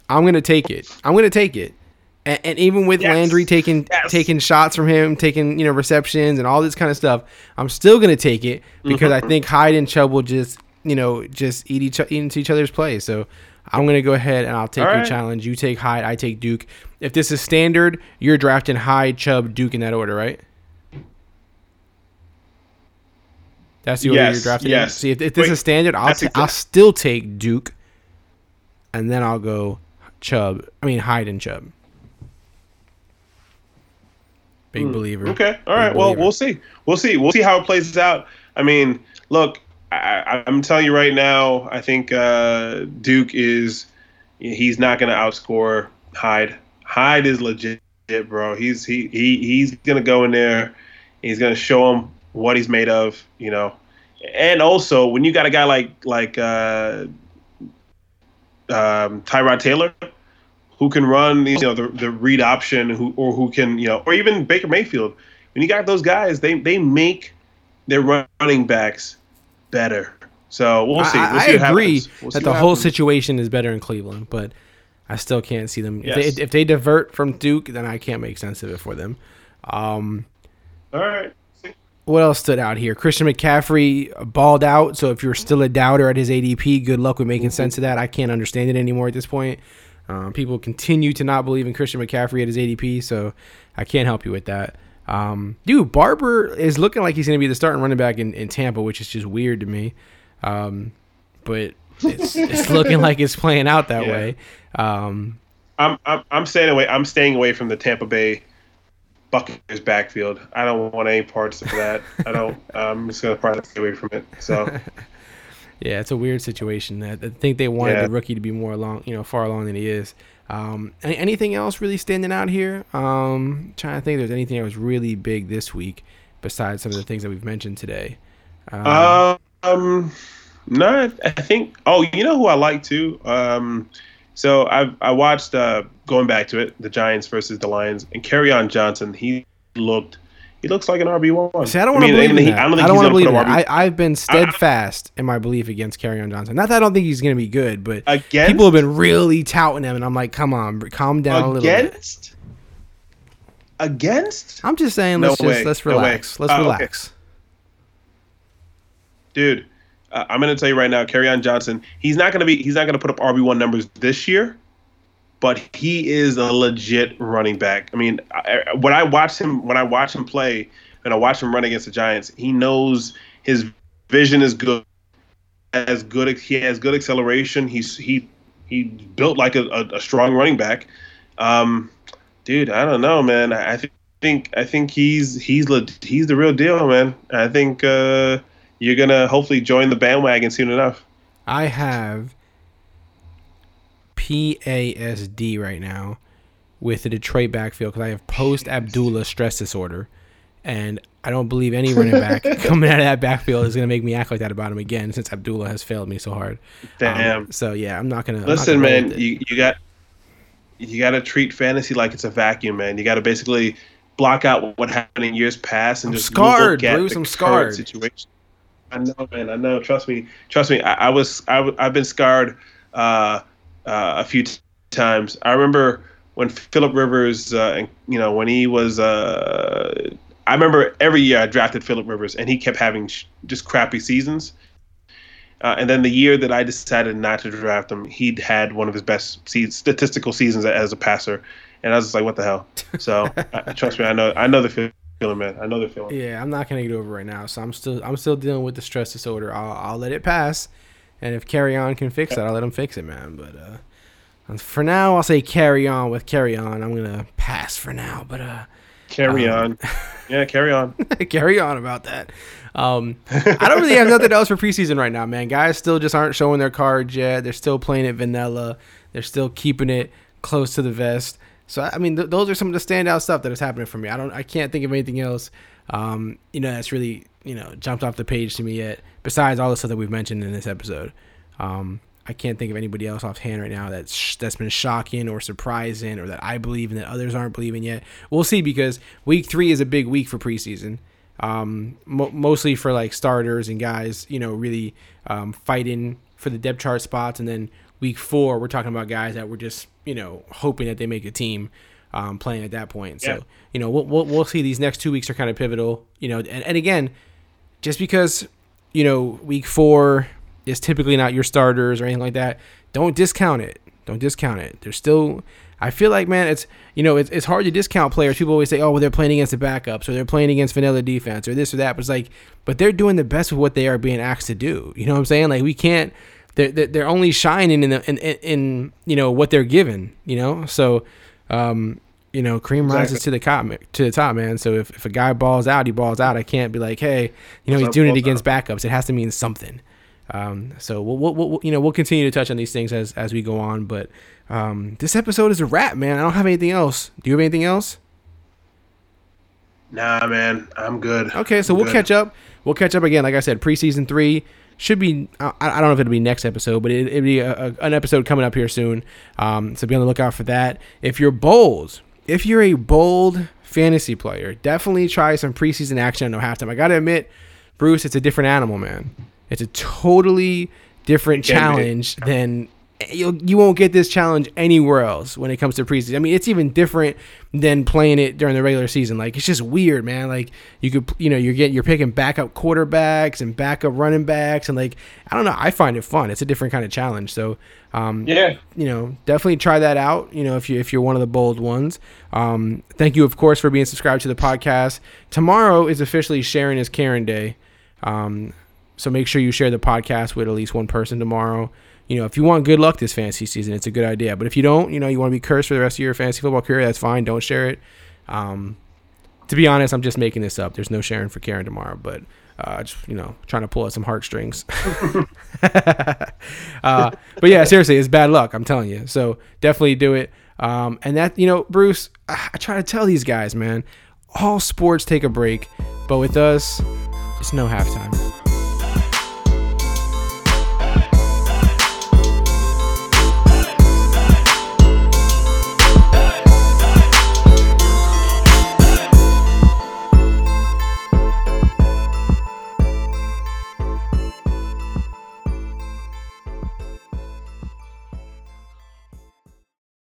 I'm gonna take it. I'm gonna take it. And, and even with Yes. Landry taking Yes. taking shots from him, taking you know receptions and all this kind of stuff, I'm still gonna take it because Mm-hmm. I think Hyde and Chubb will just you know just eat each eat into each other's play. So I'm gonna go ahead and I'll take All your right. challenge. You take Hyde, I take Duke. If this is standard, you're drafting Hyde, Chubb, Duke in that order, right? That's the order Yes, you're drafting. in? yes. See, if, if this Wait, is standard, I'll that's ta- exact- I'll still take Duke, and then I'll go Chubb. I mean Hyde and Chubb. Big believer. Hmm. Okay. All right. Big. Well, believer. we'll see. We'll see. We'll see how it plays out. I mean, look, I, I- I'm telling you right now. I think uh, Duke is. He's not going to outscore Hyde. Hyde is legit, bro. He's he he he's going to go in there. He's going to show him what he's made of. You know. And also, when you got a guy like like uh, um, Tyrod Taylor, who can run you know the, the read option who or who can you know or even Baker Mayfield when you got those guys they they make their running backs better so we'll see, I, we'll I see what agree. We'll that the whole happens. situation is better in Cleveland, but I still can't see them. If, they, if they divert from Duke, then I can't make sense of it for them. Um, all right what else stood out here? Christian McCaffrey balled out. So if you're still a doubter at his ADP, good luck with making sense of that. I can't understand it anymore at this point. Um, people continue to not believe in Christian McCaffrey at his ADP, so I can't help you with that. Um, dude, Barber is looking like he's going to be the starting running back in, in Tampa, which is just weird to me. Um, but it's, it's looking like it's playing out that Yeah. way. Um, I'm, I'm I'm staying away I'm staying away from the Tampa Bay Buccaneers backfield I don't want any parts of that I don't I'm just gonna to stay away from it so Yeah, it's a weird situation. I I think they wanted Yeah. the rookie to be more along, you know, far along than he is. Um, anything else really standing out here? Um, trying to think, if there's anything that was really big this week besides some of the things that we've mentioned today. Um, Um, no, I think. Oh, you know who I like too. Um, so I I watched uh going back to it, the Giants versus the Lions, and Kerryon Johnson. He looked. He looks like an RB one. see, I don't want to believe in he, that. I don't I don't want to believe that. RB I, I've been steadfast in my belief against Carry Johnson. Not that I don't think he's going to be good, but against people have been really touting him, and I'm like, come on, calm down a little bit. against against I'm just saying, let's just way. let's No relax. Let's Uh, okay. relax. dude. Uh, I'm gonna tell you right now, Kerryon Johnson. He's not gonna be. He's not gonna put up RB one numbers this year, but he is a legit running back. I mean, I, when I watch him, when I watch him play, and I watch him run against the Giants, he knows his vision is good. As good, he has good acceleration. He's he he built like a, a, a strong running back. Um, dude, I don't know, man. I, I think I think he's he's le- he's the real deal, man. I think. Uh, you're gonna hopefully join the bandwagon soon enough. I have PASD right now with the Detroit backfield because I have post Abdullah stress disorder, and I don't believe any running back coming out of that backfield is going to make me act like that about him again since Abdullah has failed me so hard. Um, Damn. so yeah, I'm not gonna Listen, gonna man, you, you got you got to treat fantasy like it's a vacuum, man. You got to basically block out what happened in years past and I'm just scarred, look at Bruce, the I'm scarred. situation. I know, man. I know. Trust me. Trust me. I, I was. I, I've been scarred uh, uh, a few t- times. I remember when Philip Rivers, uh, you know, when he was. Uh, I remember every year I drafted Philip Rivers, and he kept having sh- just crappy seasons. Uh, and then the year that I decided not to draft him, he'd had one of his best se- statistical seasons as a passer, and I was just like, "What the hell?" So, trust me, I know, I know the feeling, man. I know the feeling. Yeah, I'm not gonna get over right now. So I'm still I'm still dealing with the stress disorder. I'll I'll let it pass, and if Kerryon can fix that, I'll let him fix it, man. But uh, for now, I'll say carry on with carry on. I'm gonna pass for now, but uh, Carry Um, on, yeah, carry on. carry on about that. Um, I don't really have nothing else for preseason right now, man. Guys still just aren't showing their cards yet. They're still playing it vanilla. They're still keeping it close to the vest. So I mean, th- those are some of the standout stuff that is happening for me. I don't, I can't think of anything else, um, you know, that's really, you know, jumped off the page to me yet. Besides all the stuff that we've mentioned in this episode, um, I can't think of anybody else offhand right now that's sh- that's been shocking or surprising or that I believe in that others aren't believing yet. We'll see because week three is a big week for preseason um, mo- mostly for like starters and guys, you know, really um, fighting for the depth chart spots. And then week four, we're talking about guys that were just, you know, hoping that they make a team um, playing at that point. Yeah. So, you know, we'll, we'll, we'll see these next two weeks are kind of pivotal, you know, and, and again, just because, you know, week four is typically not your starters or anything like that, don't discount it. Don't discount it. There's still I feel like man, it's you know it's, it's hard to discount players. People always say, oh, well, they're playing against the backups or they're playing against vanilla defense or this or that. But it's like, but they're doing the best with what they are being asked to do. You know what I'm saying? Like we can't. They're they're only shining in the in, in, in you know what they're given. You know, so um, you know, cream Exactly. rises to the top to the top, man. So if, if a guy balls out, he balls out. I can't be like, hey, you know, he's doing it against backups. It has to mean something. Um, so we'll, we'll, we'll, you know, we'll continue to touch on these things as as we go on. But um, this episode is a wrap, man. I don't have anything else. Do you have anything else? Nah, man, I'm good. Okay, so I'm we'll good. catch up. We'll catch up again. Like I said, preseason three should be. I, I don't know if it'll be next episode, but it, it'll be a, a, an episode coming up here soon. Um, so be on the lookout for that. If you're bold, if you're a bold fantasy player, definitely try some preseason action. On no halftime. I gotta admit, Bruce, it's a different animal, man. It's a totally different challenge than you you won't get this challenge anywhere else when it comes to preseason. I mean, it's even different than playing it during the regular season. Like it's just weird, man. Like you could, you know, you're getting you're picking backup quarterbacks and backup running backs, and like I don't know, I find it fun. It's a different kind of challenge. So, um, Yeah, you know, definitely try that out. You know, if you if you're one of the bold ones. Um, thank you, of course, for being subscribed to the podcast. Tomorrow is officially Sharon is Karen Day. Um, so make sure you share the podcast with at least one person tomorrow. You know, if you want good luck this fantasy season, it's a good idea. But if you don't, you know, you want to be cursed for the rest of your fantasy football career, that's fine. Don't share it. Um, to be honest, I'm just making this up. There's no sharing for Karen tomorrow, but uh, just you know, trying to pull at some heartstrings. uh, but yeah, seriously, it's bad luck. I'm telling you. So definitely do it. Um, and that you know, Bruce, I, I try to tell these guys, man, all sports take a break, but with us, it's no halftime.